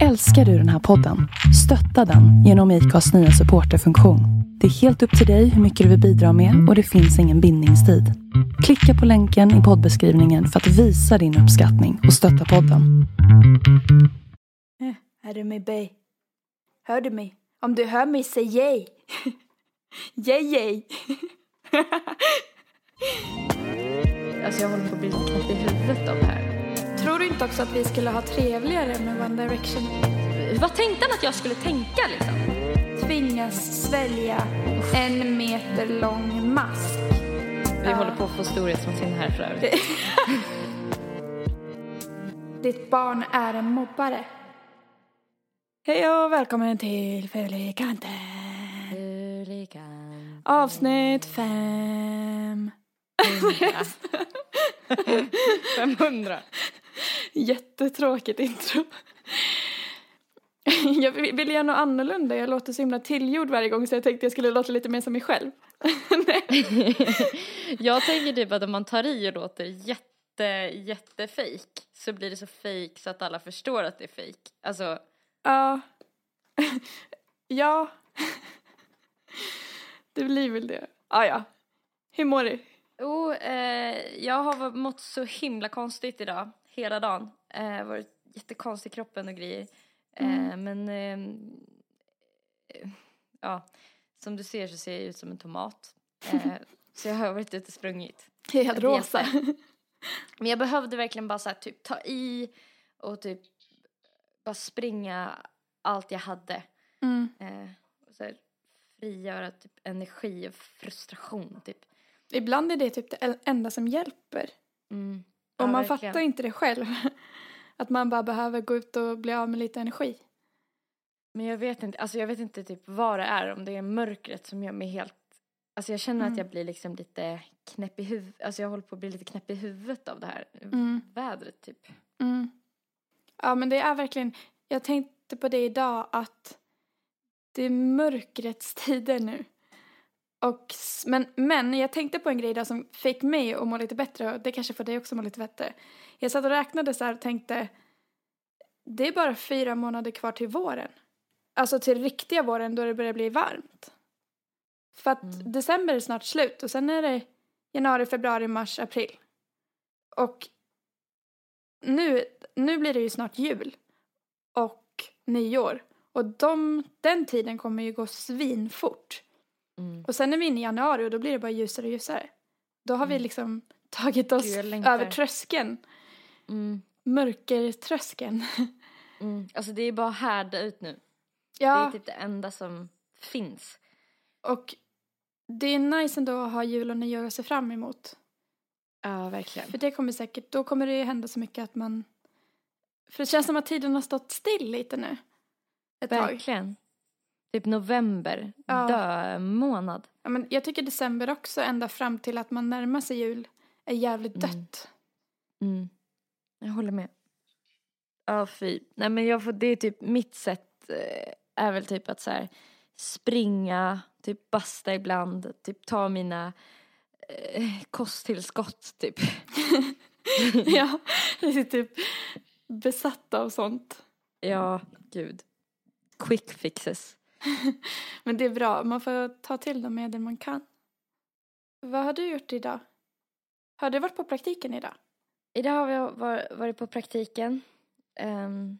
Älskar du den här podden? Stötta den genom IKAs nya supporterfunktion. Det är helt upp till dig hur mycket du vill bidra med och det finns ingen bindningstid. Klicka på länken i poddbeskrivningen för att visa din uppskattning och stötta podden. Eh, är du med Bay? Hör du mig? Om du hör mig, säg yay! yay yay! Alltså jag håller på att bli knäpp i huvudet av det här. Tror du inte också att vi skulle ha trevligare med One Direction? Vad tänkte han att jag skulle tänka liksom? Tvingas svälja en meter lång mask. Vi Ja. håller på att få storhetsvansinne här för övrigt. Ditt barn är en mobbare. Hej och välkommen till Fulikanten. Huligan. Avsnitt fem. 500. Jättetråkigt intro. Jag vill göra något annorlunda. Jag låter så himla tillgjord varje gång så jag tänkte jag skulle låta lite mer som mig själv. Jag tänker typ att om man tar i och låter jätte, jättefejk så blir det så fejk så att alla förstår att det är fejk. Alltså, Ja. Ja. Det blir väl det. Ah, ja. Hur mår du? oh, eh, jag har mått så himla konstigt idag, hela dagen. Eh, varit jättekonstig i kroppen och grejer. Eh, men, ehm, eh, ja, som du ser så ser jag ut som en tomat. Eh, så jag har varit ute och sprungit. Helt rosa. Men jag behövde verkligen bara så här, typ ta i och typ bara springa allt jag hade. Mm. Eh, och så här, frigöra typ energi och frustration typ. Ibland är det typ det enda som hjälper. Mm. Och man verkligen. fattar inte det själv. Att man bara behöver gå ut och bli av med lite energi. Men jag vet inte, alltså jag vet inte typ vad det är, om det är mörkret som gör mig helt, alltså jag känner Mm. att jag blir liksom lite knäpp i huvudet, alltså jag håller på att bli lite knäpp i huvudet av det här Mm. vädret typ. Mm. Ja, men det är verkligen... Jag tänkte på det idag att det är mörkrets tider nu. Och, men, men jag tänkte på en grej idag som fick mig att må lite bättre och det kanske får dig också att må lite bättre. Jag satt och räknade så här och tänkte det är bara fyra månader kvar till våren. Alltså till riktiga våren då det börjar bli varmt. För att Mm. december är snart slut och sen är det januari, februari, mars, april. Och nu, nu blir det ju snart jul och nyår. Och de, den tiden kommer ju gå svinfort. Mm. Och sen är vi inne i januari och då blir det bara ljusare och ljusare. Då har vi Mm. liksom tagit oss Gud, över tröskeln. Mm. Mörkertröskeln. Mm. Alltså det är bara härda ut nu. Det är ja, typ det enda som finns. och det är nice ändå att ha jul och nyår att se fram emot. Ja, verkligen. För det kommer säkert, då kommer det ju hända så mycket att man... För det känns som att tiden har stått still lite nu. Ett tag. Typ november, Ja. dö månad. Ja, men jag tycker december också, ända fram till att man närmar sig jul, är jävligt Mm. dött. Mm. Jag håller med. Ja, fy. Nej men jag får, det är typ mitt sätt eh, är väl typ att så här springa, typ basta ibland, typ ta mina eh, kosttillskott typ. ja, jag är typ besatt av sånt. Ja, gud. Quick fixes. Men det är bra, man får ta till de medel man kan. Vad har du gjort idag? Har du varit på praktiken idag? Idag har var, varit på praktiken. Ehm,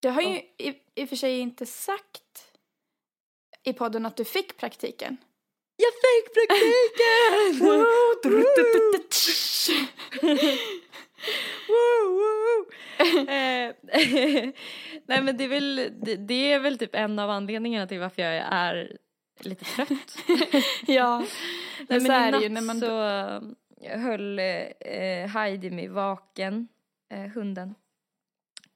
Du har ju i, i och för sig inte sagt i podden att du fick praktiken. jag fick praktiken! Woo, woo. Nej men det är väl, det, det är väl typ en av anledningarna till varför jag är lite trött. ja, Nej, men så är det ju när man... så eh, höll eh, Heidi mig vaken, eh, hunden,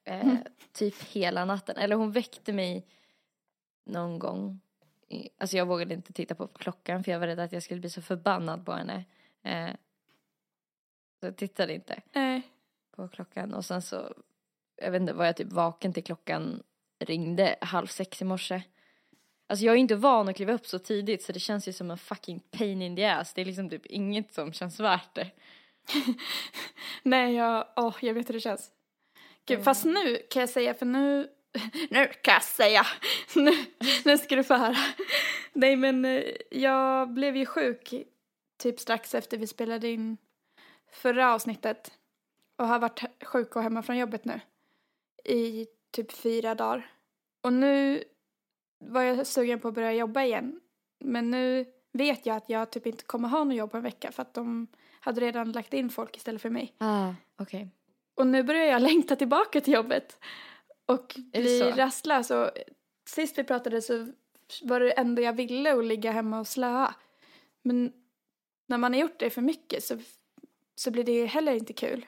eh, Mm. typ hela natten. Eller hon väckte mig någon gång. Alltså jag vågade inte titta på klockan för jag var rädd att jag skulle bli så förbannad på henne. Eh, så jag tittade inte Nej. på klockan och sen så, jag vet inte, var jag typ vaken till klockan ringde halv sex i morse. Alltså jag är inte van att kliva upp så tidigt så det känns ju som en fucking pain in the ass. Det är liksom typ inget som känns värt det. Nej, jag, åh, jag vet hur det känns. Gud, Mm. Fast nu kan jag säga, för nu nu kan jag säga, nu, nu ska du få höra. Nej men eh, jag blev ju sjuk typ strax efter vi spelade in förra avsnittet och har varit sjuk och hemma från jobbet nu i typ fyra dagar. Och nu var jag sugen på att börja jobba igen. Men nu vet jag att jag typ inte kommer ha något jobb på en vecka för att de hade redan lagt in folk istället för mig. Ah, okej. Okay. Och nu börjar jag längta tillbaka till jobbet och bli rastlös. Och sist vi pratade så var det enda jag ville att ligga hemma och slöa. Men när man har gjort det för mycket så, så blir det heller inte kul.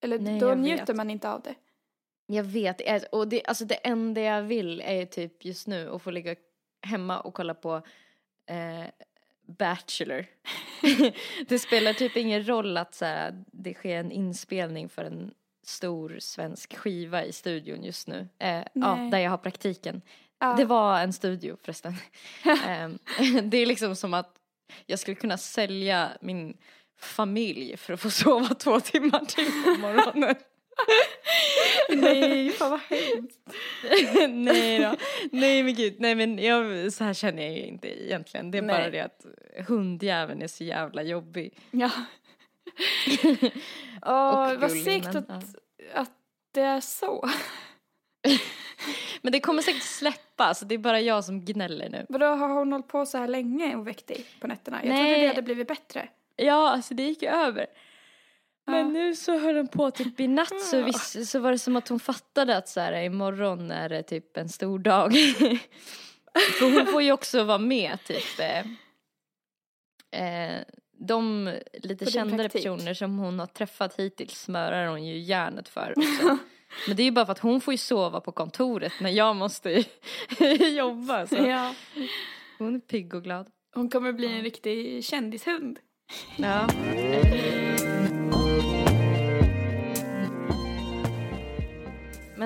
Eller Nej, då njuter man inte av det. Jag vet, och det, alltså det enda jag vill är typ just nu att få ligga hemma och kolla på eh, Bachelor. det spelar typ ingen roll att så här, det sker en inspelning för en stor svensk skiva i studion just nu. Eh, ja, där jag har praktiken. Ja. Det var en studio förresten. eh, det är liksom som att jag skulle kunna sälja min familj för att få sova två timmar till på morgonen. Nej, fan vad hemskt. nej då. Nej men gud, nej men jag, så här känner jag inte egentligen. Det är nej. bara det att hundjäveln är så jävla jobbig. Ja. Åh, vad segt att, ja. att det är så. men det kommer säkert släppa, så det är bara jag som gnäller nu. Vadå, har hon hållit på så här länge och väckt dig på nätterna? Jag nej. trodde det hade blivit bättre. Ja, alltså det gick över. Men nu så höll hon på typ i natt så, visst, så var det som att hon fattade att så här, imorgon är det typ en stor dag. För hon får ju också vara med typ. Eh, eh de lite kändare personer som hon har träffat hittills smörar hon ju järnet för. Också. Men det är ju bara för att hon får ju sova på kontoret när jag måste jobba. Så. Ja. Hon är pigg och glad. Hon kommer bli en riktig kändishund. Ja.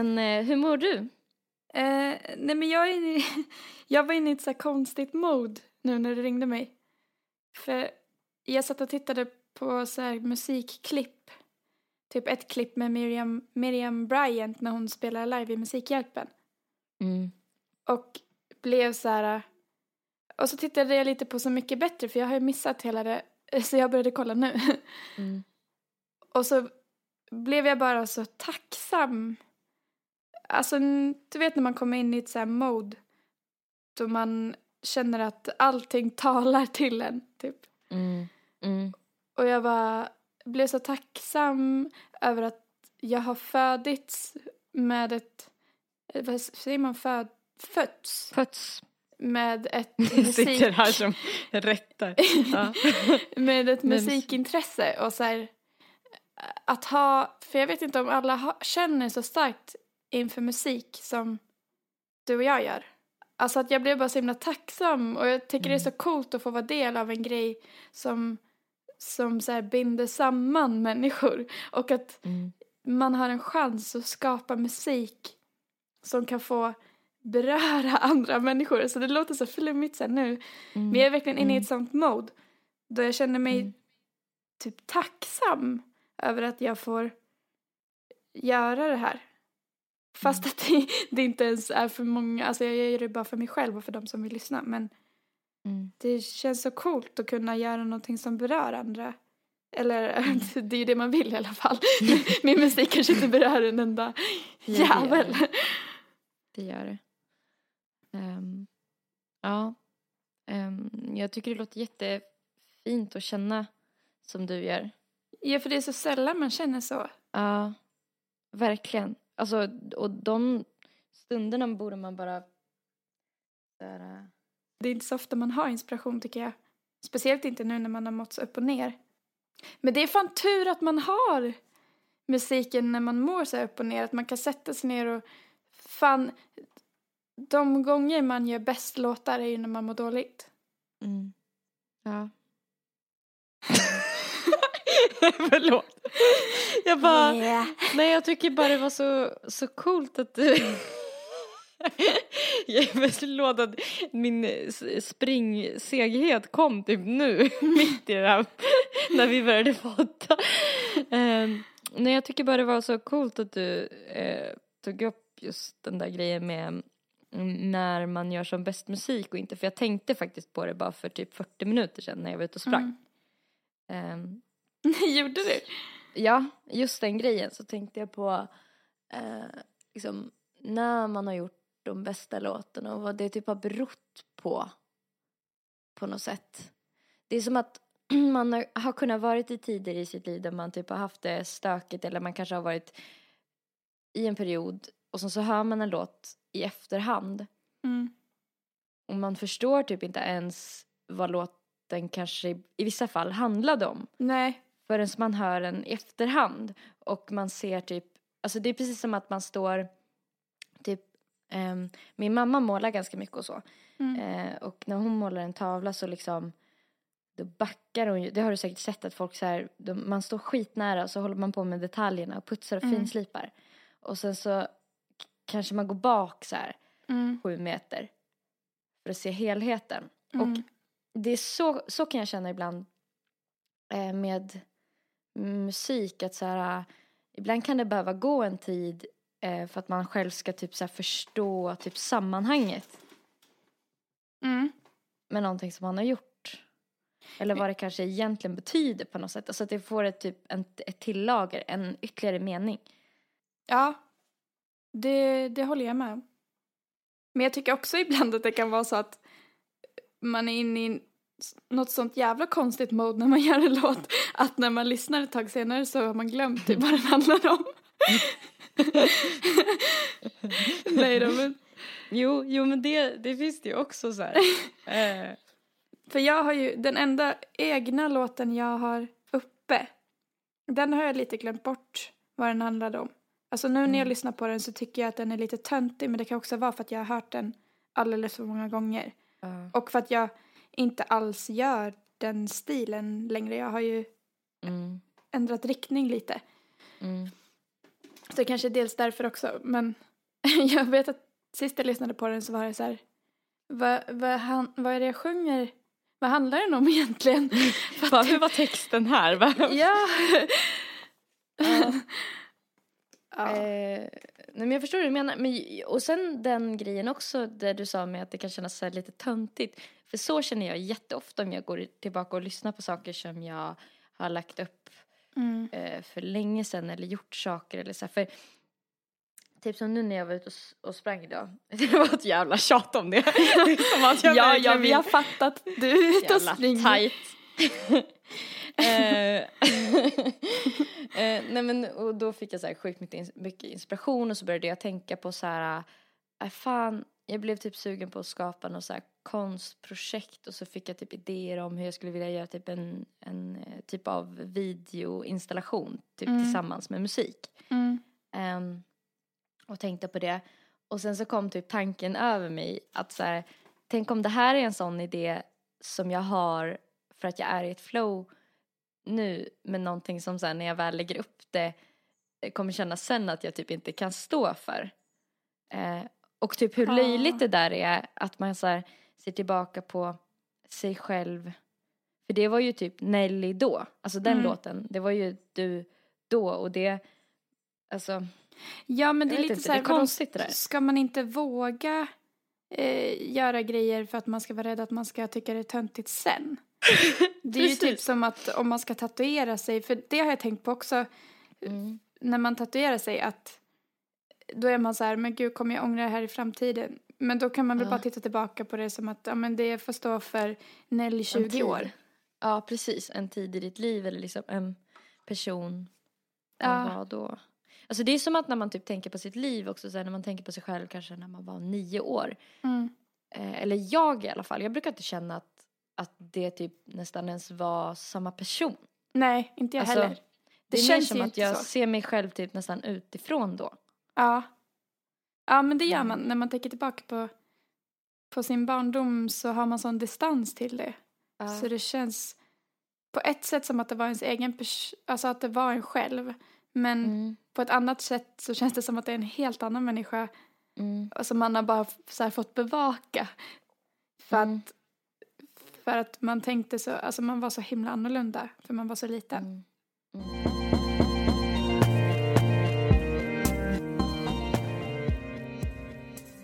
Men eh, hur mår du? Eh, nej men jag, är jag var inne i ett så konstigt mode nu när du ringde mig. För jag satt och tittade på så här musikklipp. Typ ett klipp med Miriam, Miriam Bryant när hon spelar live i Musikhjälpen. Mm. Och blev så här... Och så tittade jag lite på Så mycket bättre för jag har ju missat hela det. Så jag började kolla nu. Mm. Och så blev jag bara så tacksam Alltså, du vet när man kommer in i ett så här mode då man känner att allting talar till en, typ. Mm. Mm. Och jag bara blev så tacksam över att jag har födits med ett, vad säger man, föd, fötts? Fötts. Med ett musik... sitter här som rättar. Ja. med ett musikintresse och så här, att ha, för jag vet inte om alla ha, känner så starkt inför musik som du och jag gör. Alltså att jag blev bara så himla tacksam och jag tycker mm. det är så mm. coolt att få vara del av en grej som, som så binder samman människor och att mm. man har en chans att skapa musik som kan få beröra andra människor. Så det låter så flummigt sen nu. Mm. Men jag är verkligen inne i ett mm. sånt mode då jag känner mig mm. typ tacksam över att jag får göra det här. Fast att det, det, inte ens är för många, alltså jag gör det bara för mig själv och för de som vill lyssna men mm. det känns så coolt att kunna göra någonting som berör andra. Eller mm. det är ju det man vill i alla fall. Min musik kanske inte berör en enda jävel. Det gör det. Um, ja, um, jag tycker det låter jättefint att känna som du gör. Ja, för det är så sällan man känner så. Ja, verkligen. Alltså, och de stunderna borde man bara... Där, uh... Det är inte så ofta man har inspiration tycker jag. Speciellt inte nu när man har mått så upp och ner. Men det är fan tur att man har musiken när man mår så här upp och ner. Att man kan sätta sig ner och fan... De gånger man gör bäst låtar är ju när man mår dåligt. Mm. Ja. Förlåt. Jag bara, yeah. nej jag tycker bara det var så, så coolt att du Jag är förlåt att min springseghet kom typ nu, mitt i det här, när vi började podda. Um, nej jag tycker bara det var så coolt att du uh, tog upp just den där grejen med mm, när man gör som bäst musik och inte. För jag tänkte faktiskt på det bara för typ 40 minuter sedan när jag var ute och sprang. Ehm, Gjorde du? ja, just den grejen så tänkte jag på eh, liksom, när man har gjort de bästa låtarna och vad det typ har berott på. På något sätt. Det är som att man har, har kunnat varit i tider i sitt liv där man typ har haft det stökigt eller man kanske har varit i en period och sen så hör man en låt i efterhand Mm. och man förstår typ inte ens vad låten kanske i, i vissa fall handlade om Nej. Förrän man hör den i efterhand och man ser typ, alltså det är precis som att man står typ, ehm, min mamma målar ganska mycket och så Mm. eh, och när hon målar en tavla så liksom då backar hon ju, det har du säkert sett att folk så här, de, man står skitnära och så håller man på med detaljerna och putsar och Mm. finslipar och sen så kanske man går bak så här Mm. sju meter för att se helheten. Mm. Och det är så, så kan jag känna ibland eh, med musik att så här, ibland kan det behöva gå en tid eh, för att man själv ska typ så här förstå typ sammanhanget Mm. med någonting som man har gjort. Eller vad det kanske egentligen betyder på något sätt. Alltså att det får ett, typ en, ett tillager, en ytterligare mening. Ja, det, det håller jag med om. Men jag tycker också ibland att det kan vara så att man är inne i en- något sånt jävla konstigt mode när man gör en låt att när man lyssnar ett tag senare så har man glömt typ vad den handlar om. Nej då, men Jo, jo men det, det finns det ju också så här. eh, för jag har ju den enda egna låten jag har uppe. Den har jag lite glömt bort vad den handlade om. Alltså nu när jag Mm. lyssnar på den så tycker jag att den är lite töntig men det kan också vara för att jag har hört den alldeles för många gånger. ja, Och för att jag inte alls gör den stilen längre. Jag har ju mm, ändrat riktning lite. mm. Så kanske dels därför också. Men jag vet att sist jag lyssnade på den så var det så här. Vad, vad, han, vad är det jag sjunger? Vad handlar den om egentligen? För Va, att- hur var texten här? Va? ja. Ja. ja. Eh, nej men jag förstår hur du menar. Men, och sen den grejen också där du sa med att det kan kännas så lite töntigt. För så känner jag jätteofta om jag går tillbaka och lyssnar på saker som jag har lagt upp Mm. eh, för länge sedan eller gjort saker eller så här. För typ som nu när jag var ute och, och sprang idag. Det var ett jävla tjat om det. som att jag Ja, ja, vi har fattat. Du är ute och springer. tajt. Eh, eh, nej men och då fick jag så här sjukt mycket inspiration och så började jag tänka på så här, äh, fan, jag blev typ sugen på att skapa något så konstprojekt och så fick jag typ idéer om hur jag skulle vilja göra typ en, en eh, typ av videoinstallation typ Mm. tillsammans med musik. Mm. Ehm, och tänkte på det. Och sen så kom typ tanken över mig att så här, tänk om det här är en sån idé som jag har för att jag är i ett flow nu med någonting som sen när jag väl lägger upp det eh, kommer känna sen att jag typ inte kan stå för. Eh, och typ hur löjligt det där är att man så här ser tillbaka på sig själv. För det var ju typ Nelly då, alltså den Mm. låten, det var ju du då och det, alltså Ja, men det är lite inte, så här, konstigt det där. Ska man inte våga eh, göra grejer för att man ska vara rädd att man ska tycka det är töntigt sen? Det är ju typ som att om man ska tatuera sig, för det har jag tänkt på också Mm. när man tatuerar sig att då är man så här, men gud kommer jag ångra det här i framtiden? Men då kan man väl Ja. bara titta tillbaka på det som att ja, men det får stå för Nelly En 20 tid. år. Ja, precis. En tid i ditt liv eller liksom en person. Ja. Vad då? Alltså det är som att när man typ tänker på sitt liv också, så här, när man tänker på sig själv kanske när man var nio år. Mm. Eh, eller jag i alla fall, jag brukar inte känna att, att det typ nästan ens var samma person. Nej, inte jag Alltså, heller. Det, mer känns som ju att jag så. ser mig själv typ nästan utifrån då. Ja. Ja, men det gör man. När man tänker tillbaka på, på sin barndom så har man sån distans till det. Så det känns på ett sätt som att det var ens egen pers- alltså att det var en själv. Men Mm, på ett annat sätt så känns det som att det är en helt annan människa mm, som man har bara så fått bevaka. För Mm. att för att man tänkte så, alltså man var så himla annorlunda för man var så liten. mm, mm.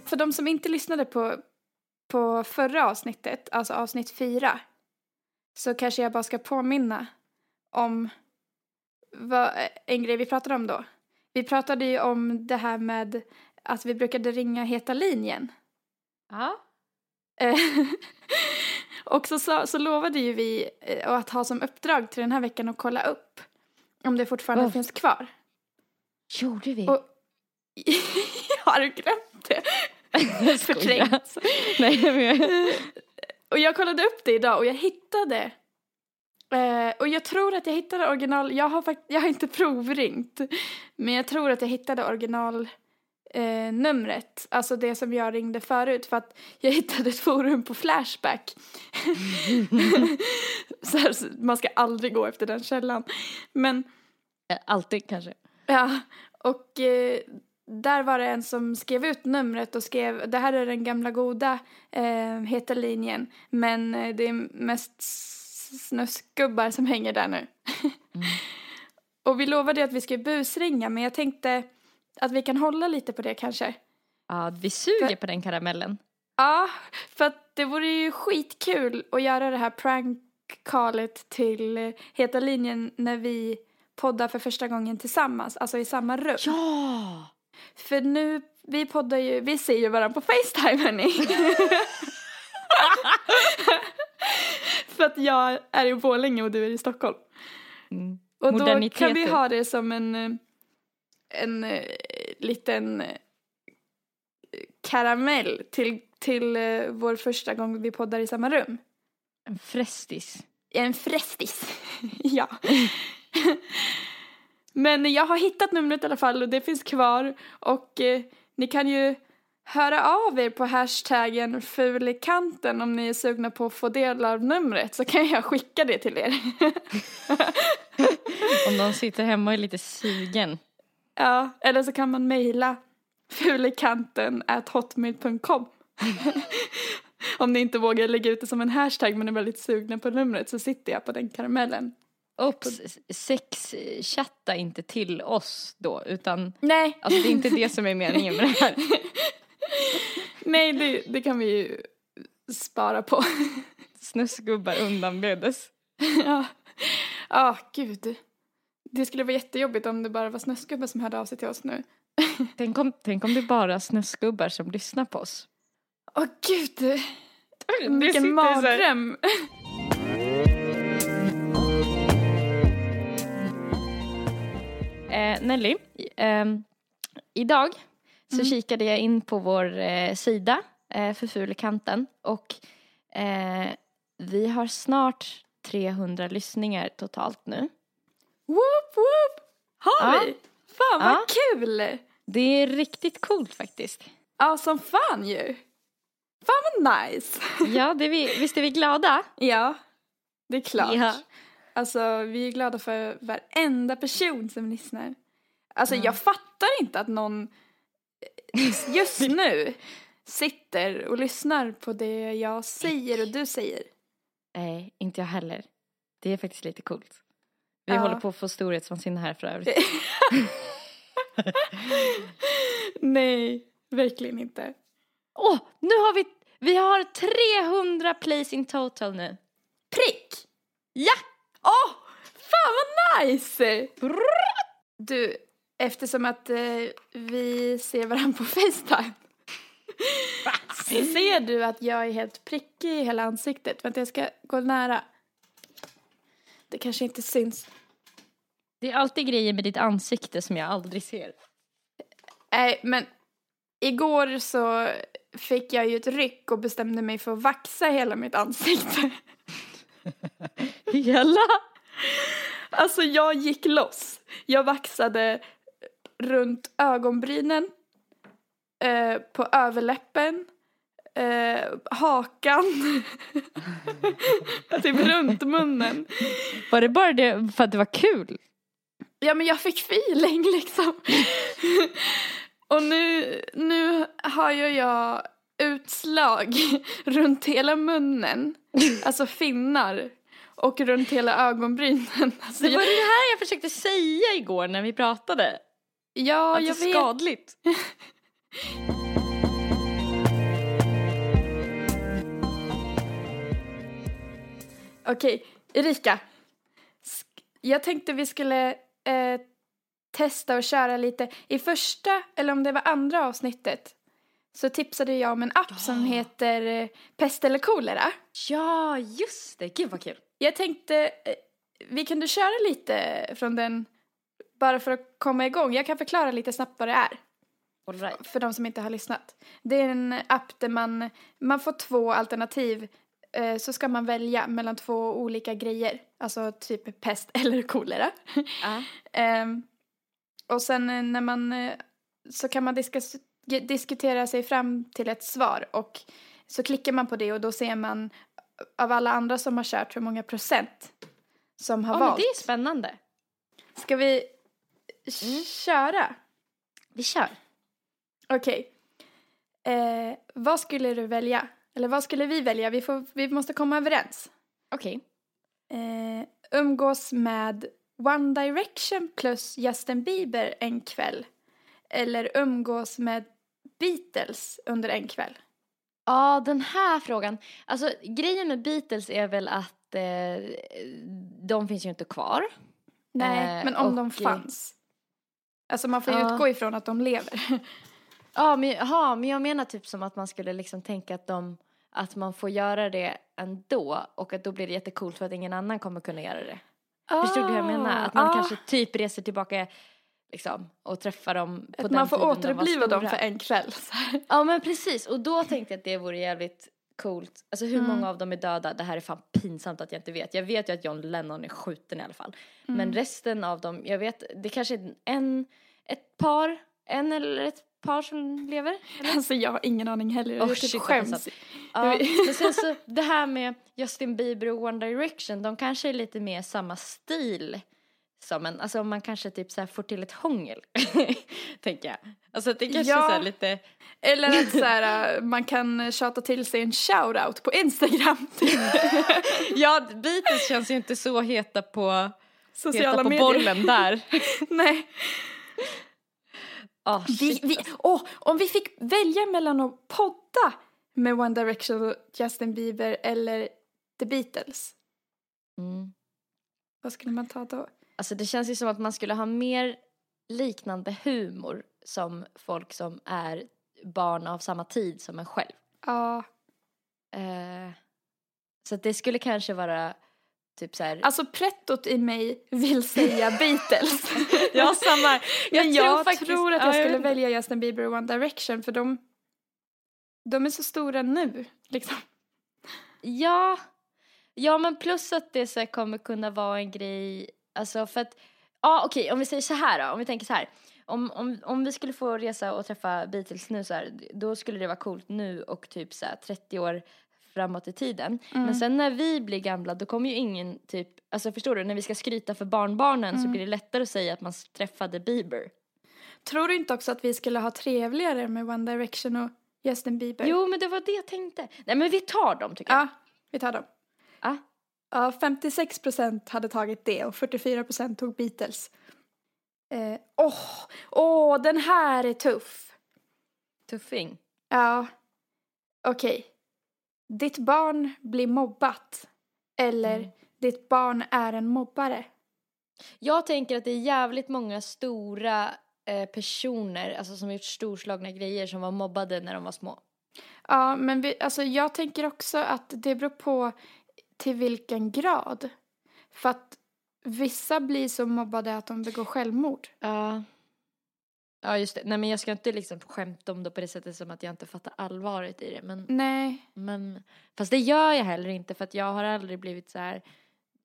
För de som inte lyssnade på, på förra avsnittet, alltså avsnitt fyra, så kanske jag bara ska påminna om vad, en grej vi pratade om då. Vi pratade ju om det här med att vi brukade ringa Heta linjen. Ja. Och så, så, så lovade ju vi eh, att ha som uppdrag till den här veckan att kolla upp om det fortfarande Oh. finns kvar. Gjorde vi? Och har du glömt det? Förträngt. Nej, men. Eh, och jag kollade upp det idag och jag hittade eh, och jag tror att jag hittade original, jag har, fakt- jag har inte provringt, men jag tror att jag hittade original eh, numret, alltså det som jag ringde förut för att jag hittade ett forum på Flashback. så här, så man ska aldrig gå efter den källan. Men Alltid kanske. Ja, och eh, där var det en som skrev ut numret och skrev det här är den gamla goda eh, heta linjen men eh, det är mest s- snusgubbar som hänger där nu. och vi lovade att vi skulle busringa men jag tänkte att vi kan hålla lite på det kanske. Ja, vi suger För- på den karamellen. Ja, för att det vore ju skitkul att göra det här prank-callet till eh, heta linjen när vi poddar för första gången tillsammans, alltså i samma rum. Ja! För nu, vi poddar ju, vi ser ju varandra på Facetime hörni. För att jag är i Borlänge och du är i Stockholm. Mm. Och då kan vi Moderniteter. ha det som en, en eh, liten eh, karamell till, till eh, vår första gång vi poddar i samma rum. En frestis. En frestis. ja. Men jag har hittat numret i alla fall och det finns kvar och eh, ni kan ju höra av er på hashtaggen fulikanten om ni är sugna på att få del av numret så kan jag skicka det till er. Om någon sitter hemma och är lite sugen. ja, eller så kan man mejla fulikanten at hotmail.com Om ni inte vågar lägga ut det som en hashtag men är väldigt sugna på numret så sitter jag på den karamellen. Ops, sexchatta inte till oss då, utan Nej, alltså det är inte det som är meningen med det här. Nej, det, det kan vi ju spara på. Snusgubbar undanbedes. ja, ah, gud. Det skulle vara jättejobbigt om det bara var snöskubbar som hörde av sig till oss nu. Tänk om, tänk om det är bara snusgubbar som lyssnar på oss. Åh gud, Det vilken mardröm. Eh, Nelly, ehm, idag så Mm. kikade jag in på vår eh, sida eh, för Fulekanten och eh, vi har snart 300 lyssningar totalt nu. Whoop, whoop. Har Ja. vi? Fan vad Ja. kul. Det är riktigt coolt faktiskt. Ja, som fan ju. Fan vad nice. Ja, det är vi, visst är vi glada? ja, det är klart. Ja. Alltså, vi är glada för varenda person som lyssnar. Alltså, Ja. jag fattar inte att någon eh, just nu sitter och lyssnar på det jag säger och du säger. Nej, inte jag heller. Det är faktiskt lite coolt. Vi Ja. håller på att få storhetsvansinne här för övrigt. Nej, verkligen inte. Åh, nu har vi, vi har 300 plays in total nu. Prick! Ja! Åh, fan vad nice! Du, eftersom att eh, vi ser varandra på Facetime. Ser du att jag är helt prickig i hela ansiktet? Vänta, jag ska gå nära. Det kanske inte syns. Det är alltid grejer med ditt ansikte som jag aldrig ser. Nej, men igår så fick jag ju ett ryck och bestämde mig för att vaxa hela mitt ansikte. Hela? Alltså jag gick loss. Jag vaxade runt ögonbrynen, eh, på överläppen, eh, hakan, typ runt munnen. Var det bara det för att det var kul? Ja men jag fick feeling liksom. Och nu, nu har ju jag utslag runt hela munnen, alltså finnar och runt hela ögonbrynen. Alltså, det var jag... det här jag försökte säga igår när vi pratade. Ja, att jag vet. Att det är skadligt. Okej, Erika. Jag tänkte vi skulle eh, testa och köra lite. I första, eller om det var andra avsnittet, så tipsade jag om en app som heter eh, Pest eller kolera. Ja, just det. Gud vad kul. Jag tänkte eh, vi kunde köra lite från den bara för att komma igång. Jag kan förklara lite snabbt vad det är right. för de som inte har lyssnat. Det är en app där man, man får två alternativ eh, så ska man välja mellan två olika grejer. Alltså typ pest eller kolera. Ja. Ehm, och sen eh, när man eh, så kan man diskus- ge- diskutera sig fram till ett svar och så klickar man på det och då ser man av alla andra som har kört hur många procent som har men valt. det är spännande. Ska vi Mm. köra? Vi kör. Okej. Eh, vad skulle du välja? Eller vad skulle vi välja? Vi, får, vi måste komma överens. Okej. Eh, umgås med One Direction plus Justin Bieber en kväll. Eller umgås med Beatles under en kväll. Ja, den här frågan. Alltså grejen med Beatles är väl att eh, de finns ju inte kvar. Nej, Eh, men om och- de fanns. Alltså man får ju Ja. utgå ifrån att de lever. Ja men, ja, men jag menar typ som att man skulle liksom tänka att de att man får göra det ändå och att då blir det jättecoolt för att ingen annan kommer kunna göra det. Förstår du hur jag menar? Att man Ah, kanske typ reser tillbaka liksom och träffar dem på Att den man får tiden de återuppliva dem för en kväll. Ja men precis och då tänkte jag att det vore jävligt coolt. Alltså hur Mm. många av dem är döda? Det här är fan pinsamt att jag inte vet. Jag vet ju att John Lennon är skjuten i alla fall. Mm. Men resten av dem, jag vet, det kanske är en, ett par, en eller ett par som lever. Alltså jag har ingen aning heller. Oh, jag typ skäms. Ja, men sen så det här med Justin Bieber och One Direction, de kanske är lite mer samma stil som en, alltså man kanske typ så här får till ett hångel, tänker jag. Alltså det kanske Ja. så lite, Eller att så här, äh, man kan tjata till sig en shoutout på Instagram. Ja Beatles känns ju inte så heta på, Sociala heta på medier. bollen där. Nej. Oh, Vi, vi, åh, om vi fick välja mellan att podda med One Direction och Justin Bieber eller The Beatles. Mm. Vad skulle man ta då? Alltså det känns ju som att man skulle ha mer liknande humor som folk som är barn av samma tid som en själv. Ja, Eh, så att det skulle kanske vara typ så här. alltså prettot i mig vill säga Beatles. Ja, samma. Men Jag jag, tror faktiskt- tror att ja, jag jag skulle inte. välja Justin Bieber och One Direction för de, de är så stora nu. Liksom. Ja, ja men plus att det så kommer kunna vara en grej, alltså för att, ja okej om vi säger så här då, om vi tänker så här. Om, om, om vi skulle få resa och träffa Beatles nu så här, då skulle det vara coolt nu och typ så här 30 år framåt i tiden. Men sen när vi blir gamla då kommer ju ingen typ, alltså förstår du, när vi ska skryta för barnbarnen så blir det lättare att säga att man träffade Bieber. Tror du inte också att vi skulle ha trevligare med One Direction och Justin Bieber? Jo men det var det jag tänkte. Nej men vi tar dem tycker jag. Ja, vi tar dem. Ja. Ja, 56 procent hade tagit det och 44 procent tog Beatles. Åh, eh, åh, åh, den här är tuff. Tuffing. Ja, okej. Ditt barn blir mobbat. Eller Mm. ditt barn är en mobbare. Jag tänker att det är jävligt många stora eh, personer, alltså som gjort storslagna grejer som var mobbade när de var små. Ja, men vi, alltså jag tänker också att det beror på till vilken grad. För att vissa blir så mobbade att de begår självmord. Ja. Ja just det, nej men jag ska inte liksom skämta om det på det sättet som att jag inte fattar allvaret i det men, Nej, men fast det gör jag heller inte för att jag har aldrig blivit så här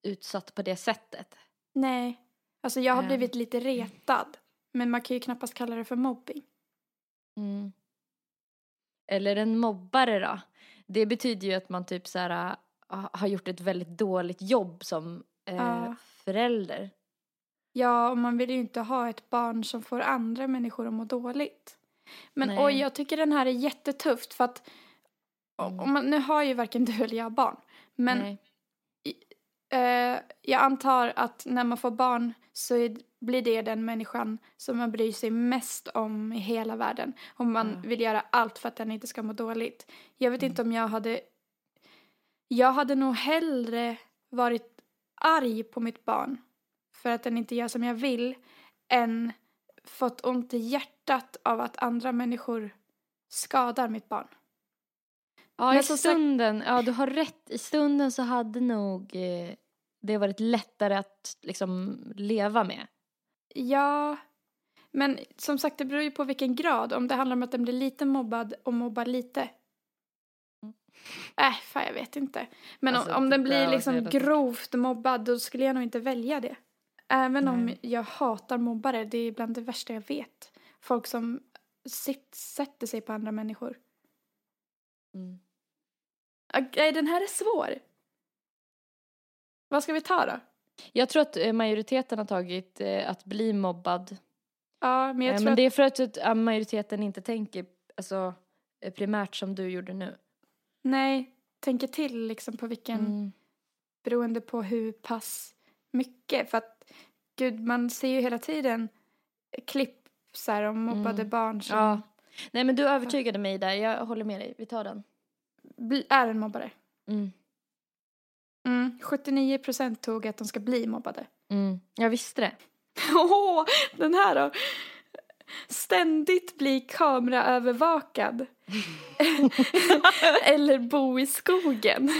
utsatt på det sättet. nej. Alltså jag har Ehm. blivit lite retad. Men man kan ju knappast kalla det för mobbing. Mm. Eller en mobbare då. Det betyder ju att man typ så här har gjort ett väldigt dåligt jobb som eh, Ja. förälder. Ja, och man vill ju inte ha ett barn som får andra människor att må dåligt. Men Nej. oj, jag tycker den här är jättetufft för att Mm. om man, nu har ju varken du eller jag barn. Men Nej. eh, jag antar att när man får barn så är, blir det den människan som man bryr sig mest om i hela världen. Om man Ja. vill göra allt för att den inte ska må dåligt. Jag vet Mm. inte om jag hade... Jag hade nog hellre varit arg på mitt barn för att den inte gör som jag vill än fått ont i hjärtat av att andra människor skadar mitt barn. Ja, i stunden, ja du har rätt. I stunden så hade nog eh, det varit lättare att liksom leva med. Ja, men som sagt det beror ju på vilken grad. Om det handlar om att den blir lite mobbad och mobbar lite. Äh, fan jag vet inte. Men Alltså, om, om den det blir liksom grovt mobbad då skulle jag nog inte välja det. Även om Nej. jag hatar mobbare, det är bland det värsta jag vet. Folk som sitt, sätter sig på andra människor. Mm. Okej, den här är svår. Vad ska vi ta då? Jag tror att eh, majoriteten har tagit eh, att bli mobbad. Ja, men jag Eh, tror men att... det är för att eh, majoriteten inte tänker alltså, eh, primärt som du gjorde nu. Nej, tänker till liksom på vilken... Mm. beroende på hur pass mycket. För att gud, man ser ju hela tiden klipp så här, om mobbade Mm. barn som Ja. Nej men du övertygade mig där, jag håller med dig. Vi tar den. bli- är en mobbare. Mm. Mm, 79 procent tog att de ska bli mobbade. Mm. Jag visste det. Åh, den här då. Ständigt bli kameraövervakad. Eller bo i skogen.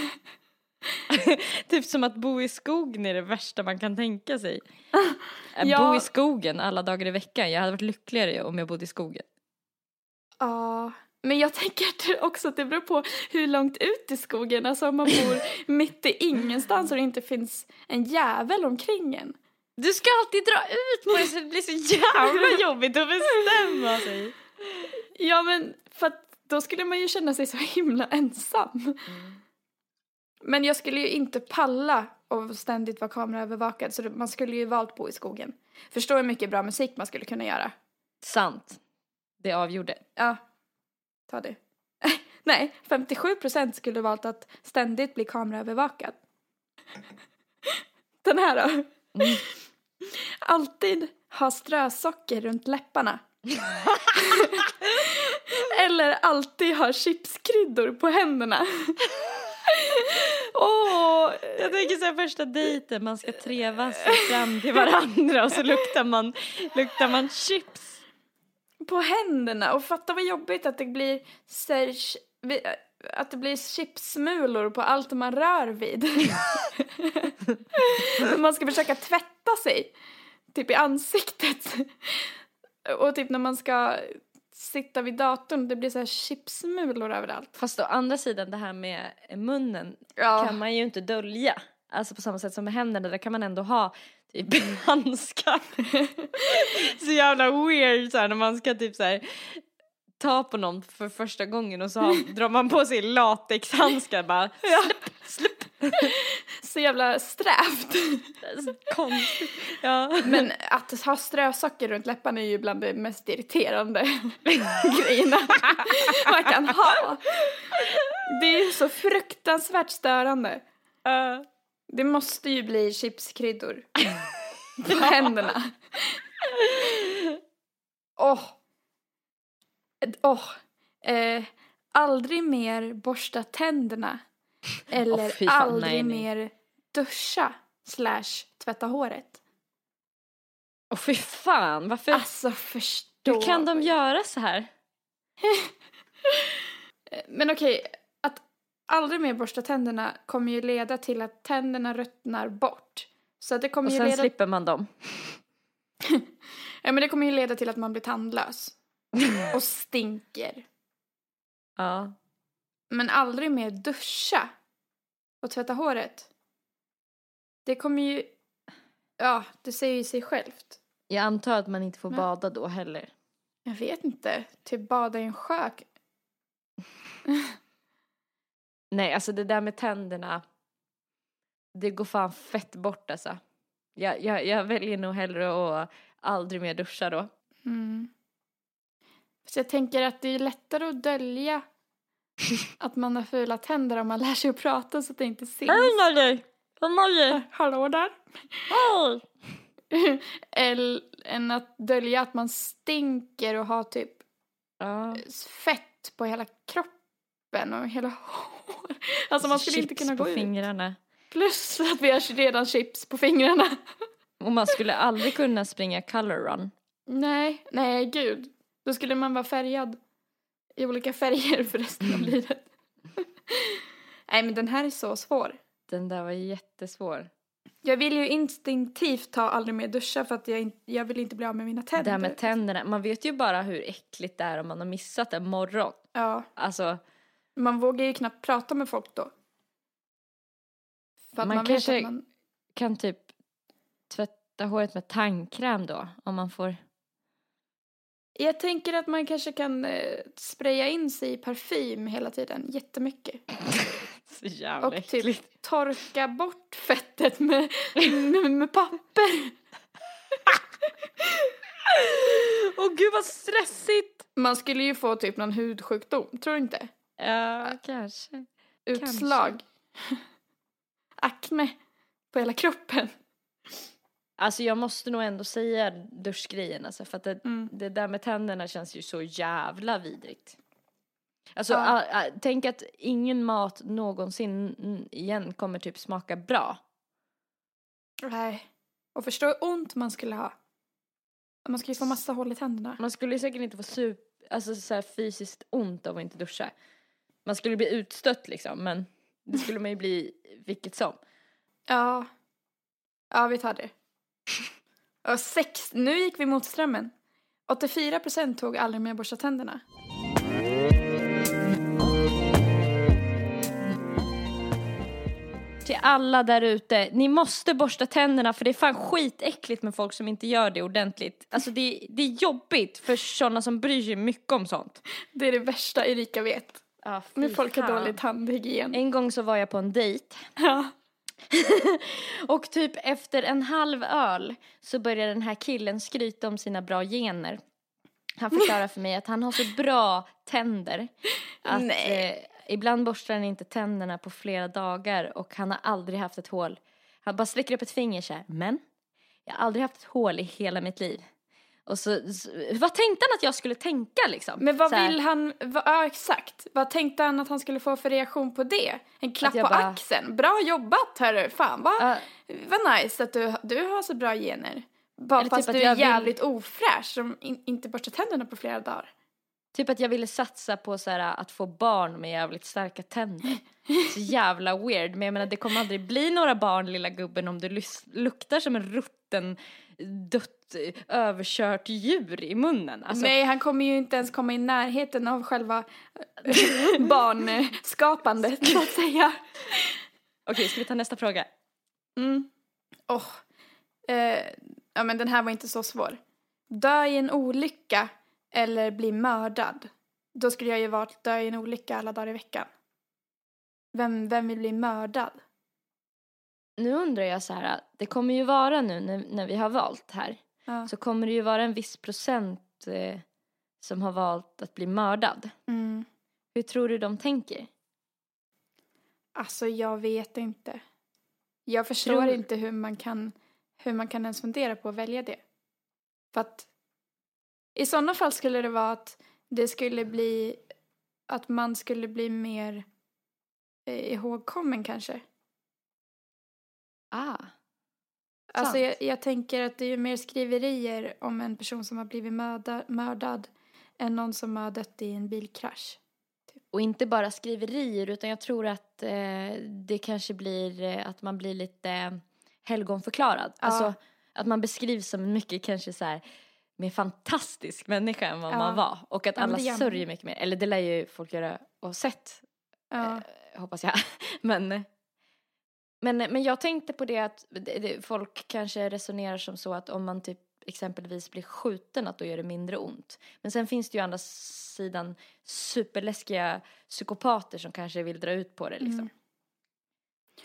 typ som att bo i skogen är det värsta man kan tänka sig. Ja. Bo i skogen alla dagar i veckan. Jag hade varit lyckligare om jag bodde i skogen. Ja, men jag tänker också att det beror på hur långt ut i skogen, alltså om man bor mitt i ingenstans och det inte finns en jävel omkring en. Du ska alltid dra ut på det så det blir så jävla jobbigt att bestämma sig. Ja, men för att då skulle man ju känna sig så himla ensam. Men jag skulle ju inte palla och ständigt vara kameraövervakad så man skulle ju valt bo i skogen. Förstå hur mycket bra musik man skulle kunna göra. Sant. Det avgjorde. Ja, ta det. Nej, 57 procent skulle valt att ständigt bli kameraövervakad. Den här då? Mm. Alltid ha strösocker runt läpparna. Eller alltid ha chipskryddor på händerna. Åh, Jag tänker så här första dejten, man ska trevas sig fram till varandra och så luktar man, luktar man chips. på händerna. Och fatta vad jobbigt att det blir så här, att det blir chipsmulor på allt man rör vid. man ska försöka tvätta sig, typ i ansiktet. Och typ när man ska sitta vid datorn, det blir så här chipsmulor överallt. Fast å andra sidan det här med munnen Ja. kan man ju inte dölja. Alltså på samma sätt som med händerna, där kan man ändå ha typ handskar. så jävla weird så här, när man ska typ så här ta på någon för första gången och så har, drar man på sig latexhandskar bara. Så jävla strävt. Konstigt. Ja. Men att ha strösocker runt läpparna är ju bland det mest irriterande grejerna man kan ha. Det är ju så fruktansvärt störande. Uh, Det måste ju bli chipskryddor på händerna. Åh! Åh! Eh, aldrig mer borsta tänderna. Eller Åh, fy fan, aldrig nej, nej. mer duscha slash tvätta håret. och fy fan, varför? Alltså förstå. Hur kan de göra så här? Men okej, att aldrig mer borsta tänderna kommer ju leda till att tänderna ruttnar bort. Så det kommer Och ju sen leda... slipper man dem. Ja men det kommer ju leda till att man blir tandlös. Och stinker. Ja. Men aldrig mer duscha. Och tvätta håret. Det kommer ju... Ja, det säger ju sig självt. Jag antar att man inte får Men- bada då heller. Jag vet inte. Typ bada i en sjö. Nej, alltså det där med tänderna. Det går fan fett bort alltså. Jag, jag, jag väljer nog hellre att aldrig mer duscha då. Mm. Så jag tänker att det är lättare att dölja att man har fula tänder om man lär sig att prata så att det inte syns. Hej Hej! Hallå där. Hej! Än att dölja att man stinker och har typ Ja. fett på hela kroppen och hela hår. Alltså man skulle inte Chips kunna på gå ut. fingrarna. Plus att vi har redan chips på fingrarna. Och man skulle aldrig kunna springa color run. Nej, nej gud. Då skulle man vara färgad i olika färger för resten av livet. nej men den här är så svår. Den där var jättesvår. Jag vill ju instinktivt ta aldrig mer duscha för att jag, in- jag vill inte bli av med mina Det tänder. här med tänderna, man vet ju bara hur äckligt det är om man har missat en morgon. Ja, Alltså, man vågar ju knappt prata med folk då. För Man man, kanske- man... kan typ tvätta håret med tandkräm då, om man får. Jag tänker att man kanske kan eh, spraya in sig i parfym hela tiden, jättemycket. Så jävla Och äckligt. typ torka bort fettet med, med, med papper. Åh gud vad stressigt! Man skulle ju få typ någon hudsjukdom, tror du inte? Ja, kanske. Utslag. Akne på hela kroppen. Alltså jag måste nog ändå säga duschgrejen alltså, för att det, Mm. det där med tänderna känns ju så jävla vidrigt. Alltså Ja. a, a, tänk att ingen mat någonsin igen kommer typ smaka bra. Nej. Och förstå hur ont man skulle ha. Man skulle ju få massa hål i tänderna. Man skulle ju säkert inte få sup, alltså så fysiskt ont av att inte duscha. Man skulle bli utstött liksom, men det skulle man ju bli vilket som. Ja. Ja, vi tar det. Och sex, nu gick vi mot strömmen. 84% tog aldrig mer borsta tänderna. Till alla där ute, ni måste borsta tänderna för det är fan skitäckligt med folk som inte gör det ordentligt. Alltså det, det är jobbigt för sådana som bryr sig mycket om sånt. Det är det värsta Erika vet. Ja, När folk har dålig tandhygien. En gång så var jag på en dejt Ja. och typ efter en halv öl så började den här killen skryta om sina bra gener. Han förklarar för mig att han har så bra tänder att eh, ibland borstar han inte tänderna på flera dagar och han har aldrig haft ett hål. Han bara sträcker upp ett finger så här, men jag har aldrig haft ett hål i hela mitt liv. Och så, vad tänkte han att jag skulle tänka liksom? Men vad vill han, vad, ja exakt. Vad tänkte han att han skulle få för reaktion på det? En klapp på bara- axeln. Bra jobbat hörru, fan vad, Ja. vad nice att du, du har så bra gener. Bara Eller typ fast att du är vill- jävligt ofräsch som in, inte borstar tänderna på flera dagar. Typ att jag ville satsa på så här, att få barn med jävligt starka tänder. Så jävla weird. Men jag menar det kommer aldrig bli några barn lilla gubben om du luktar som en rutten, dött, överkört djur i munnen. Alltså, Nej, han kommer ju inte ens komma i närheten av själva eh, barnskapandet så att säga. Okej, ska vi ta nästa fråga? Mm. Åh. Eh, ja men den här var inte så svår. Dö i en olycka eller bli mördad. Då skulle jag ju varit dö i en olycka alla dagar i veckan. Vem, vem vill bli mördad? Nu undrar jag så här, det kommer ju vara nu när, när vi har valt här, Ja. så kommer det ju vara en viss procent eh, som har valt att bli mördad. Mm. Hur tror du de tänker? Alltså jag vet inte. Jag förstår Tror- inte hur man kan hur man kan ens fundera på att välja det. För att i sådana fall skulle det vara att det skulle bli att man skulle bli mer eh, ihågkommen kanske. Ah. Alltså jag, jag tänker att det är ju mer skriverier om en person som har blivit mörda, mördad än någon som har dött i en bilkrasch. Och inte bara skriverier utan jag tror att eh, det kanske blir eh, att man blir lite helgonförklarad. Ja. Alltså att man beskrivs som mycket kanske så här mer fantastisk människa än vad Ja. man var. Och att Ja, alla gör sörjer mycket mer. Eller det lär ju folk göra och sett Ja. eh, hoppas jag. men, men, men jag tänkte på det att folk kanske resonerar som så att om man typ exempelvis blir skjuten att då gör det mindre ont. Men sen finns det ju å andra sidan superläskiga psykopater som kanske vill dra ut på det liksom. Mm.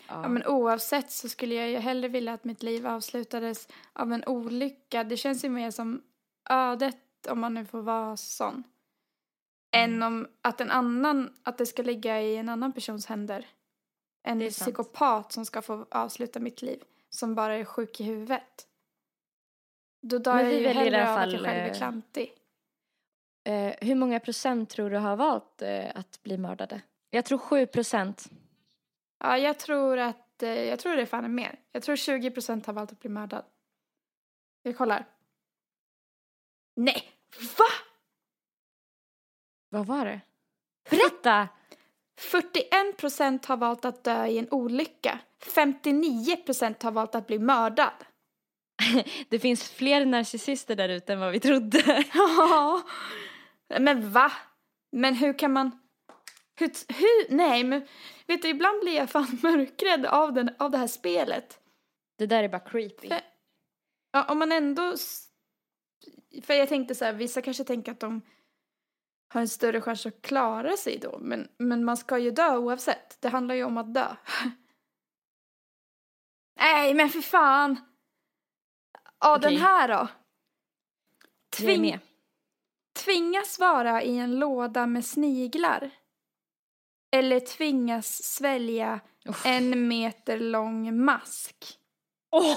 Ja. Ja, men oavsett så skulle jag ju hellre vilja att mitt liv avslutades av en olycka. Det känns ju mer som ödet, om man nu får vara sån. Mm. Än om att en annan, att det ska ligga i en annan persons händer. En sant. psykopat som ska få avsluta mitt liv, som bara är sjuk i huvudet. Då dör jag vi ju i hellre alla av att fall, jag själv är eh, klantig. Eh, hur många procent tror du har valt eh, att bli mördade? Jag tror sju procent. Ja, jag tror att att, eh, jag tror det är fan är mer. Jag tror 20 procent har valt att bli mördad. Jag kollar. Nej, va? Vad var det? Berätta! 41 procent har valt att dö i en olycka. 59 procent har valt att bli mördad. Det finns fler narcissister där ute än vad vi trodde. Ja. Men va? Men hur kan man... Hur, hur? Nej, men vet du, ibland blir jag fan mörkrädd av, den, av det här spelet. Det där är bara creepy. För- Ja, om man ändå... För jag tänkte så här, vissa kanske tänker att de har en större chans att klara sig då. Men, men man ska ju dö oavsett. Det handlar ju om att dö. Nej, men för fan! Ja, den Okej. här då. Jag är Tving, med. tvingas vara i en låda med sniglar. Eller tvingas svälja Uff. en meter lång mask. Åh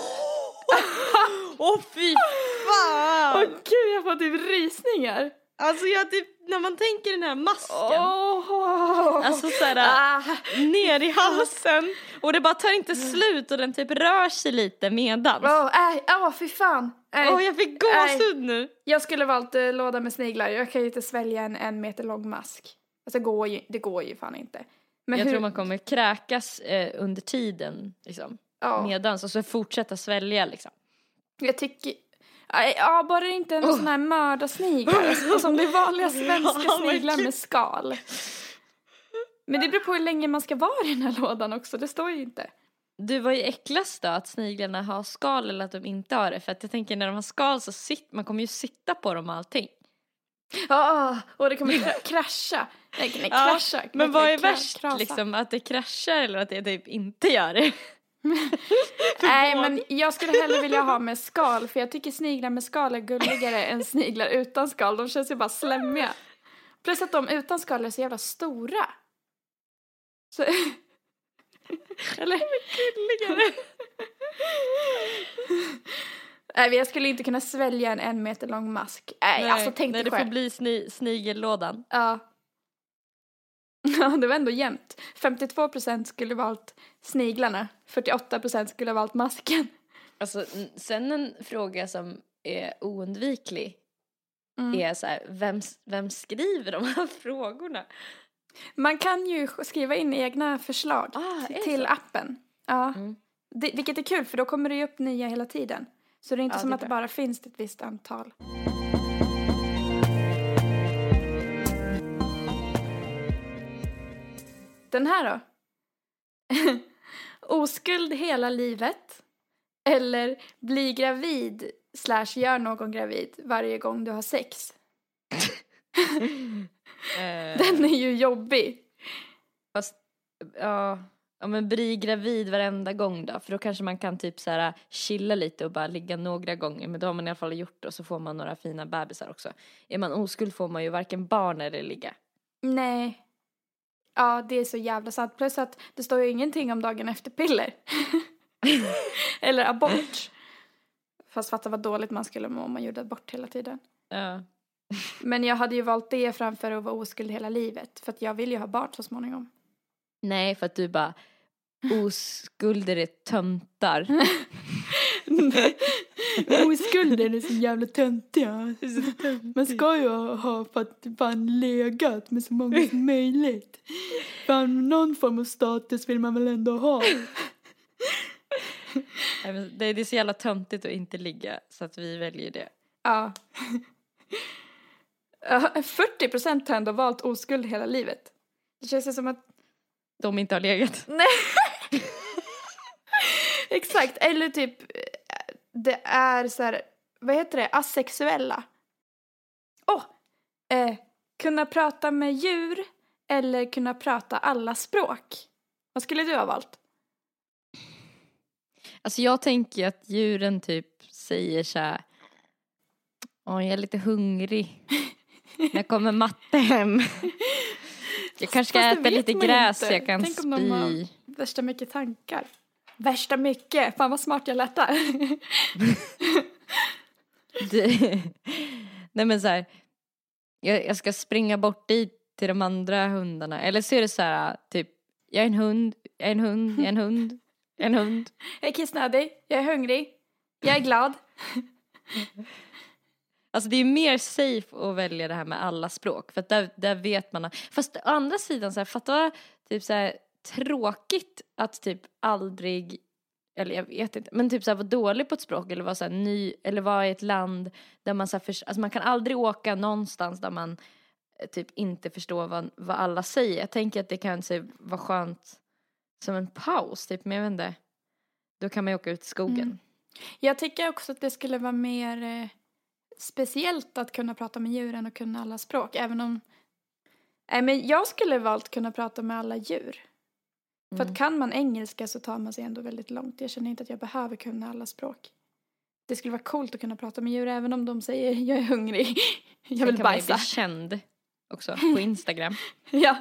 Åh, fy fan! Åh gud, jag får typ rysningar. Alltså jag typ, när man tänker den här masken. Åh! Alltså såhär, Ah. ner i halsen. Och det bara tar inte slut och den typ rör sig lite medans. Åh, nej, åh fy fan. Åh, jag fick gåshud nu. Jag skulle valt eh, låda med sniglar. Jag kan ju inte svälja en en meter lång mask. Alltså det går ju, det går ju fan inte. Men jag hur, tror man kommer kräkas eh, under tiden, liksom. ja, Medans och så fortsätta svälja liksom. jag tycker... Nej, Ja, bara det inte en sån här mördarsnigel. Alltså, som det är vanliga svenska sniglar med skal. Men det beror på hur länge man ska vara i den här lådan också. Det står ju inte. Du, vad är äckligast då? Att sniglarna har skal eller att de inte har det? För att jag tänker när de har skal så sitter man kommer ju sitta på dem och allting. Ja, och det kommer kra- krascha. Nej, nej Ja, krascha. Men vad är värst krasa. liksom? Att det kraschar eller att det typ inte gör det? Nej, men jag skulle hellre vilja ha med skal för jag tycker sniglar med skal är gulligare än sniglar utan skal. De känns ju bara slemmiga. Plus att de utan skal är så jävla stora. Så... Eller? Gulligare. Nej, jag skulle inte kunna svälja en en meter lång mask. Nej, alltså tänk nej, dig det får själv. bli sni- snigellådan. Ja. Ja, det var ändå jämnt. 52% skulle valt sniglarna. 48% skulle valt masken. Alltså, sen en fråga som är oundviklig Mm. är så här, vem, vem skriver de här frågorna? Man kan ju skriva in egna förslag Ah, till appen. Ja. Mm. Det, vilket är kul för då kommer det ju upp nya hela tiden. Så det är inte Ja, som är att det bara finns ett visst antal. Den här då? Oskuld hela livet. Eller bli gravid slash gör någon gravid varje gång du har sex. Eh, Den är ju jobbig. Fast, ja, ja men bli gravid varenda gång då, för då kanske man kan typ så här chilla lite och bara ligga några gånger, men då har man i alla fall gjort det och så får man några fina bebisar också. Är man oskuld får man ju varken barn eller ligga. Nej. Ja, det är så jävla sant. Plus att det står ju ingenting om dagen efter-piller. Eller abort. Fast fatta vad dåligt man skulle må om man gjorde abort hela tiden. Ja. Men jag hade ju valt det framför att vara oskuld hela livet. För att jag vill ju ha barn så småningom. Nej, för att du bara oskulder är töntar. Oskulden är så jävla töntiga. Man ska ju ha för att fan legat med så många som möjligt. Fan, någon form av status vill man väl ändå ha. Nej, det, är så jävla töntigt att inte ligga, så att vi väljer det. Ja. Ja, 40 procent har ändå valt oskuld hela livet. Det känns som att, De inte har legat. exakt, eller typ, det är så här, vad heter det, asexuella. Åh! eh, kunna prata med djur eller kunna prata alla språk. Vad skulle du ha valt? Alltså jag tänker att djuren typ säger så här. Åh, jag är lite hungrig. När kommer matte hem? Jag kanske ska Fast äta lite gräs inte. jag kan Tänk om de har- spy. Värsta mycket tankar. Värsta mycket, fan vad smart jag lät där. Nej men så här. Jag, jag ska springa bort dit till de andra hundarna. Eller så är det så här typ. Jag är en hund, jag är en hund, jag är en hund. En hund. Jag är kissnödig, jag är hungrig, jag är glad. Alltså det är mer safe att välja det här med alla språk för att där, där vet man. Fast å andra sidan så här, fatta typ så här, tråkigt att typ aldrig, eller jag vet inte, men typ så här vara dålig på ett språk eller vara så här ny, eller vara i ett land där man så här, alltså man kan aldrig åka någonstans där man eh, typ inte förstår vad, vad alla säger. Jag tänker att det kan så här, vara skönt som en paus typ, men jag vet inte. Då kan man ju åka ut i skogen. Mm. Jag tycker också att det skulle vara mer eh, speciellt att kunna prata med djuren och kunna alla språk. Även om... Nej, men jag skulle valt kunna prata med alla djur. För Mm. att kan man engelska så tar man sig ändå väldigt långt. Jag känner inte att jag behöver kunna alla språk. Det skulle vara coolt att kunna prata med djur även om de säger jag är hungrig, jag vill kan man bajsa. bli känd också på Instagram. Ja.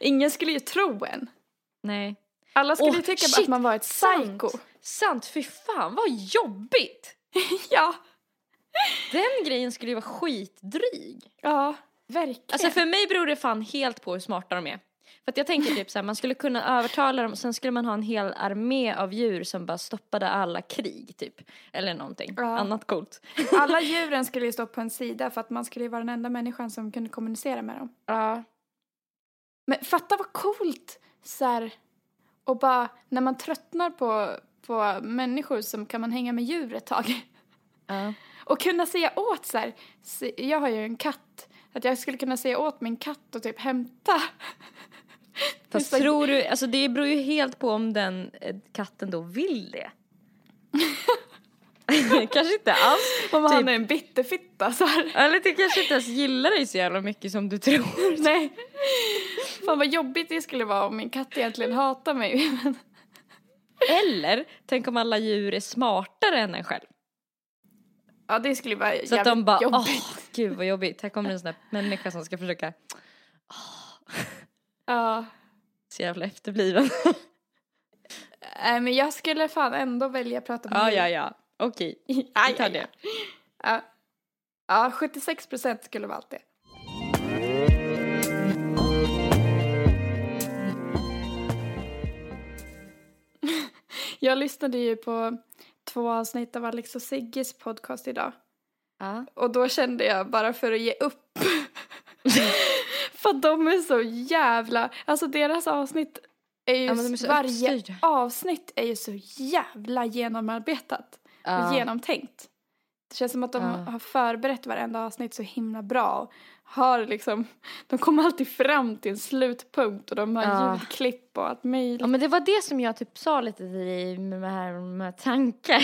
Ingen skulle ju tro en. Nej. Alla skulle Åh, ju tycka shit, att man var ett psycho. Sant. Sant, fy fan vad jobbigt! Ja. Den grejen skulle ju vara skitdryg. Ja, verkligen. Alltså för mig beror det fan helt på hur smarta de är. För att jag tänker typ så här, man skulle kunna övertala dem sen skulle man ha en hel armé av djur som bara stoppade alla krig typ. Eller någonting Ja. annat coolt. Alla djuren skulle ju stå på en sida för att man skulle ju vara den enda människan som kunde kommunicera med dem. Ja. Men fatta vad coolt! Så här, och bara när man tröttnar på, på människor så kan man hänga med djur ett tag. ja. Och kunna säga åt så här, jag har ju en katt, att jag skulle kunna säga åt min katt och typ hämta. Fast så- tror du, alltså det beror ju helt på om den eh, katten då vill det. kanske inte alls. Om han Typ. är en bitterfitta så här. Eller det kanske inte ens gillar dig så jävla mycket som du tror. Nej. Fan vad jobbigt det skulle vara om min katt egentligen hatar mig. Eller, tänk om alla djur är smartare än en själv. Ja det skulle vara Så jävligt att de bara, jobbigt. åh gud vad jobbigt. Här kommer en sån där människa som ska försöka, Ja. så jävla efterbliven. Nej men jag skulle fan ändå välja att prata med ja, djur. ja, ja. Okej, Aj, vi tar det. Ja. Ja, 76 procent skulle vara allt det. Jag lyssnade ju på två avsnitt av Alex och Sigges podcast idag. Ja. Och då kände jag bara för att ge upp. för de är så jävla, alltså deras avsnitt är ju, Ja, är varje uppstyrda. avsnitt är ju så jävla genomarbetat Ja. och genomtänkt. Det känns som att de Ja. har förberett varenda avsnitt så himla bra. Har liksom, de kommer alltid fram till en slutpunkt och de har Ja. ljudklipp och allt möjligt. Ja men det var det som jag typ sa lite till dig med de här, med tankar.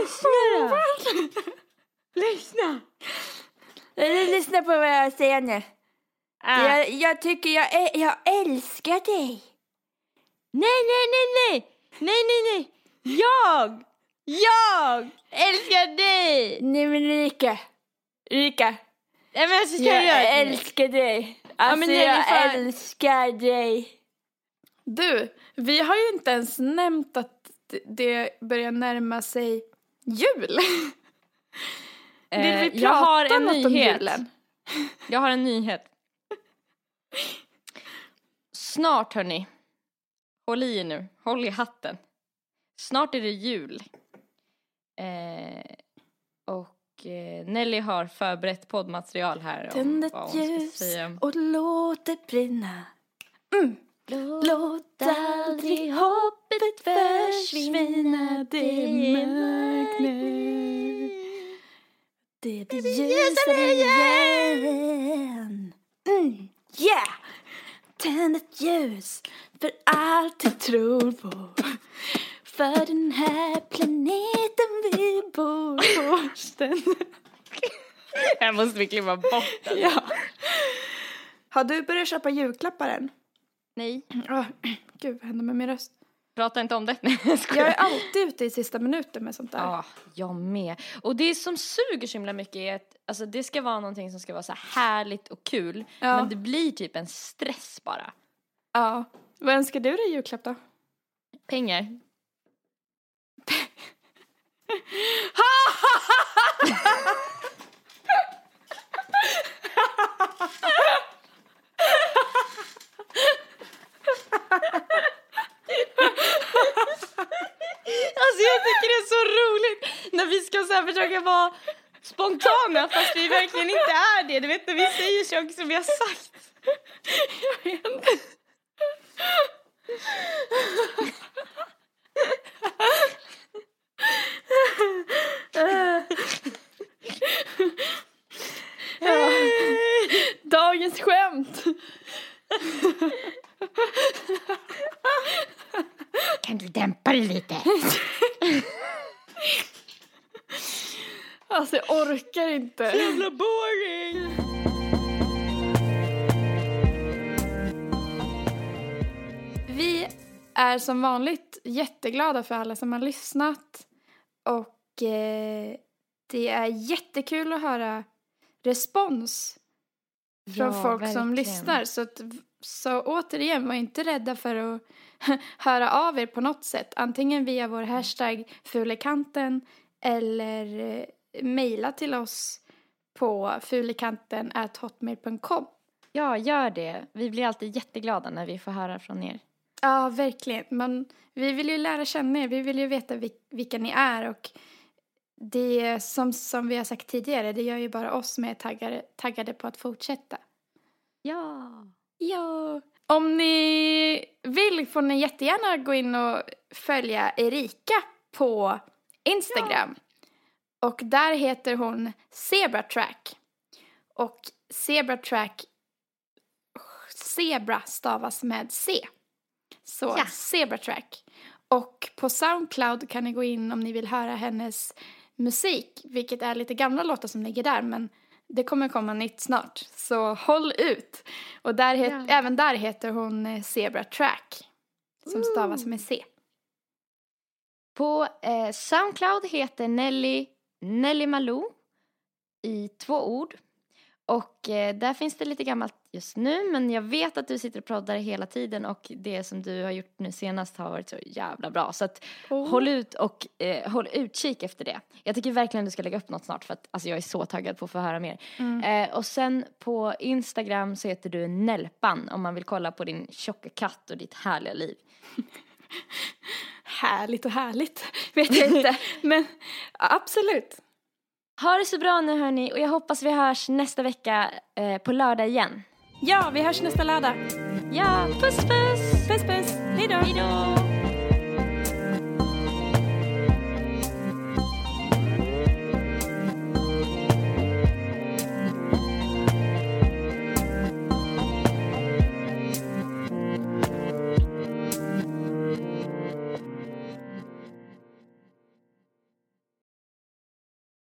Lyssna då! Lyssna! Lyssna på vad jag säger nu. Ah. Jag, jag tycker jag, jag älskar dig. Nej, nej, nej, nej! Nej, nej, nej! Jag! Jag älskar dig! Nej men Rika. Rika. Nej men så ska Jag jag älskar dig. Alltså men nej, jag får- älskar dig. Du, vi har ju inte ens nämnt att det- börjar närma sig jul. Vill Eh, vi prata jag har en något om nyhet. julen? Jag har en nyhet. Snart hörni. Håll i er nu. Håll i hatten. Snart är det jul. Eh, och eh, Nelly har förberett poddmaterial här. Tänd ett ljus och låt det brinna. Låt aldrig hoppet försvinna, det mörknar. Det blir ljusare igen. Mm, yeah! Tänd ett ljus för allt du tror på. För den här planeten vi bor på. Här måste vi klippa bort den. Ja. Har du börjat köpa julklappar än? Nej, Oh, gud, vad händer med min röst? Prata inte om det. Nej, jag skojar. Jag är alltid ute i sista minuten med sånt där. Ja, jag med. Och det som suger så himla mycket är att alltså, det ska vara någonting som ska vara så här härligt och kul. Ja. Men det blir typ en stress bara. ja. Vad önskar du dig i julklapp då? Pengar. Jag tycker det är så roligt när vi ska så här försöka vara spontana fast vi verkligen inte är det. Du vet när vi säger saker som vi har sagt. Jag vet. Ja. Dagens skämt. Kan du dämpa dig lite? Alltså jag orkar inte. Jävla boring! Vi är som vanligt jätteglada för alla som har lyssnat. Och eh, det är jättekul att höra respons från Ja, folk som verkligen. lyssnar. Så, att, så återigen, var inte rädda för att höra av er på något sätt. Antingen via vår hashtag fulekanten eller eh, mejla till oss på fulekanten hotmail.com. Ja, gör det. Vi blir alltid jätteglada när vi får höra från er. Ja, verkligen. Men vi vill ju lära känna er. Vi vill ju veta vil- vilka ni är. Och det som, som vi har sagt tidigare, det gör ju bara oss mer taggade, taggade på att fortsätta. Ja. Ja. Om ni vill får ni jättegärna gå in och följa Erika på Instagram. Och där heter hon Zebratrack. Och Zebratrack, zebra stavas med C. Så Ja. Zebratrack. Och på Soundcloud kan ni gå in om ni vill höra hennes musik, vilket är lite gamla låtar som ligger där, men det kommer komma nytt snart. Så håll ut! Och där het, Ja. även där heter hon eh, Zebra Track, som stavas med C. På eh, Soundcloud heter Nelly Nelly Malou i två ord. Och eh, där finns det lite gammalt just nu men jag vet att du sitter och proddar hela tiden och det som du har gjort nu senast har varit så jävla bra. Så att Oh. håll ut och eh, håll utkik efter det. Jag tycker verkligen du ska lägga upp något snart för att alltså, jag är så taggad på att få höra mer. Eh, och sen på Instagram så heter du Nelpan om man vill kolla på din tjocka katt och ditt härliga liv. Härligt och härligt, vet jag inte. Men absolut. Ha det så bra nu hörni och jag hoppas vi hörs nästa vecka eh, på lördag igen. Ja, vi hörs nästa lördag. Ja, puss puss! Puss puss, Hej då.